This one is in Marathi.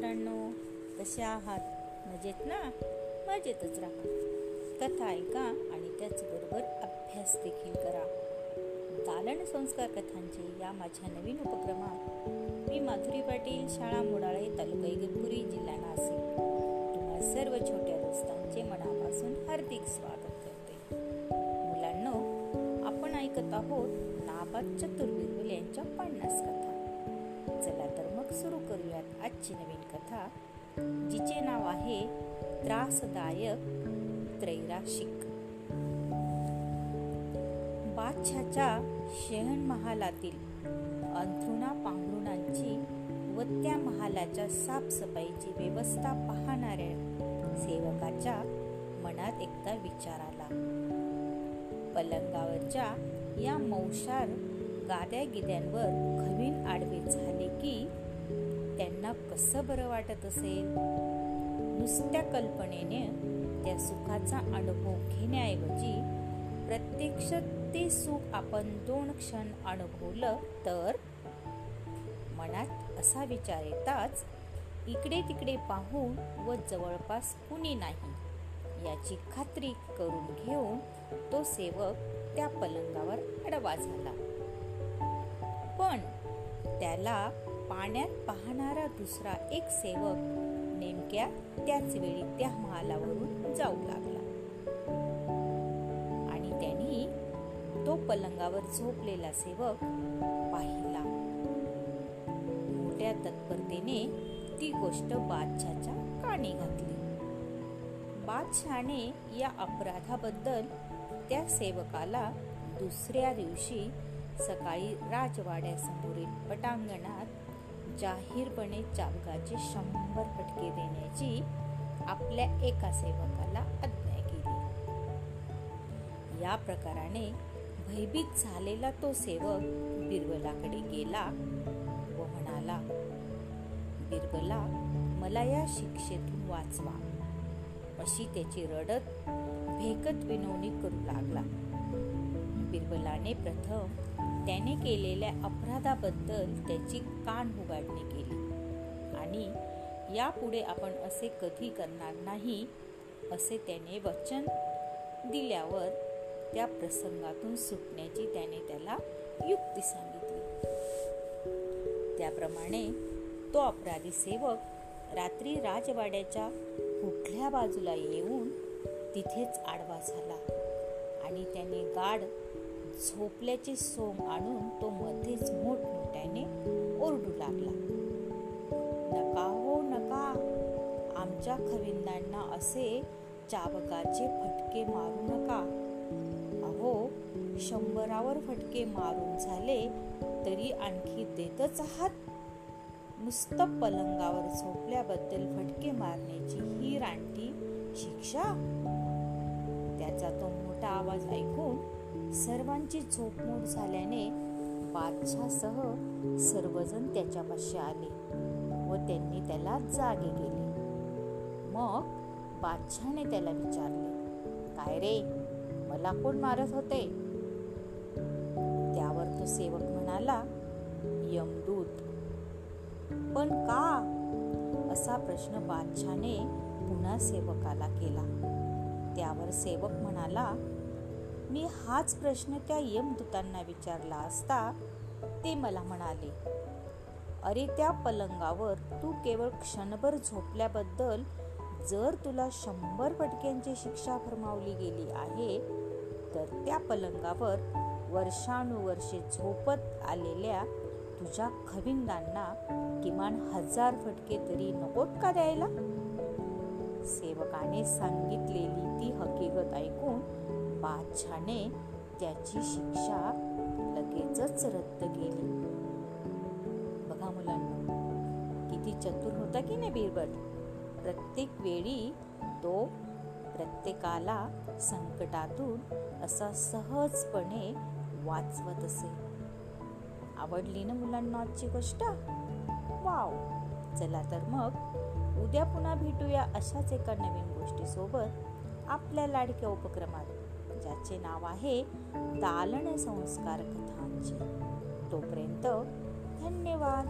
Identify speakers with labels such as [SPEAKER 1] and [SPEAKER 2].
[SPEAKER 1] मित्रांनो कसे आहात? मजेत ना? मजेतच राहा. कथा ऐका आणि त्याचबरोबर अभ्यास देखील करा. दालन संस्कार कथांचे या माझ्या नवीन उपक्रमात मी माधुरी पाटील शाळा मोडाळे तालुका इगतपुरी जिल्हा नाशिक. तुम्हा सर्व छोट्या दोस्तांचे मनापासून हार्दिक स्वागत करते. मुलांनो आपण ऐकत आहोत नाबाद चतुर्विरवल यांच्या पन्नास कथा. चला तर मग सुरू करूयात आजची नवीन कथा जिचे नाव आहे त्रासदायक त्रैराशिक. बादशाच्या शहन महालातील अंथरुणा पांघरुणांची व त्या महालाच्या साफसफाईची व्यवस्था पाहणाऱ्या सेवकाच्या मनात एकदा विचार आला. पलंगावरच्या या मौशार गाद्या गिद्यांवर खवीन आडवे झाले की त्यांना कसं बरं वाटत असेल? नुसत्या कल्पनेने त्या सुखाचा अनुभव घेण्याऐवजी प्रत्यक्ष ते सुख आपण दोन क्षण अनुभवलं तर? मनात असा विचार येताच इकडे तिकडे पाहून व जवळपास कुणी नाही याची खात्री करून घेऊन तो सेवक त्या पलंगावर अडवा झाला. पण त्याला पाण्यात पाहणारा दुसरा एक सेवक नेमक्या त्याच वेळी त्या महालावरून जाऊ लागला. आणि त्यांनी तो पलंगावर झोपलेला सेवक पाहिला. मोठ्या तत्परतेने ती गोष्ट बादशाच्या कानी घातली. बादशाने या अपराधाबद्दल त्या सेवकाला दुसऱ्या दिवशी सकाळी राजवाड्यासमोरील पटांगणात जाहीरपणे चावकाचे शंभर फटके देण्याची आपल्या एका सेवकाला आज्ञा केली. या प्रकाराने भयभीत झालेला तो सेवक बिरबलाकडे गेला व म्हणाला बिरबला मला या शिक्षेतून वाचवा. अशी त्याची रडत भेकत विनवणी करू लागला. बिरबलाने प्रथम त्याने केलेल्या अपराधाबद्दल त्याची कान उघाडणी केली. आणि यापुढे आपण असे कधी करणार नाही असे त्याने वचन दिल्यावर त्या प्रसंगातून सुटण्याची त्याने त्याला युक्ती सांगितली. त्याप्रमाणे तो अपराधी सेवक रात्री राजवाड्याच्या कुठल्या बाजूला येऊन तिथेच आडवा झाला आणि त्याने गाड झोपल्याचे सोंग आणून तो मध्येच मोठमोठ्याने ओरडू लागला. नका हो नका. आमच्या खविंदांना असे चाबकाचे फटके मारू नका. अहो शंभरावर फटके मारून झाले तरी आणखी देतच आहात. नुसतं पलंगावर झोपल्याबद्दल फटके मारण्याची ही रानटी शिक्षा? त्याचा तो मोठा आवाज ऐकून सर्वांची झोपमोड झाल्याने बादशासह सर्वजण त्याच्यापाशी आले व त्यांनी त्याला जागे केले. मग बादशाने त्याला विचारले काय रे मला कोण मारत होते? त्यावर तो सेवक म्हणाला यमदूत. पण का? असा प्रश्न बादशाने पुन्हा सेवकाला केला. त्यावर सेवक म्हणाला मी हाच प्रश्न त्या यमदूतांना विचारला असता ते मला म्हणाले अरे त्या पलंगावर तू केवळ क्षणभर झोपल्याबद्दल जर तुला शंभर फटक्यांची शिक्षा फरमावली गेली आहे तर त्या पलंगावर वर्षानुवर्षे झोपत आलेल्या तुझ्या खविंदांना किमान हजार फटके तरी नकोत का द्यायला? सेवकाने सांगितलेली ती हकीकत ऐकून बादशाने त्याची शिक्षा लगेचच रद्द केली. बघा मुलांना किती चतुर होता की नाही बिरबल? प्रत्येक वेळी तो प्रत्येकाला संकटातून असा सहजपणे वाचवत असे. आवडली ना मुलांना आजची गोष्ट? वाव! चला तर मग उद्या पुन्हा भेटूया अशाच एका नवीन गोष्टीसोबत आपल्या लाडक्या उपक्रमात. ज्याचे नाव आहे दालन संस्कार कथांचे. तोपर्यंत धन्यवाद.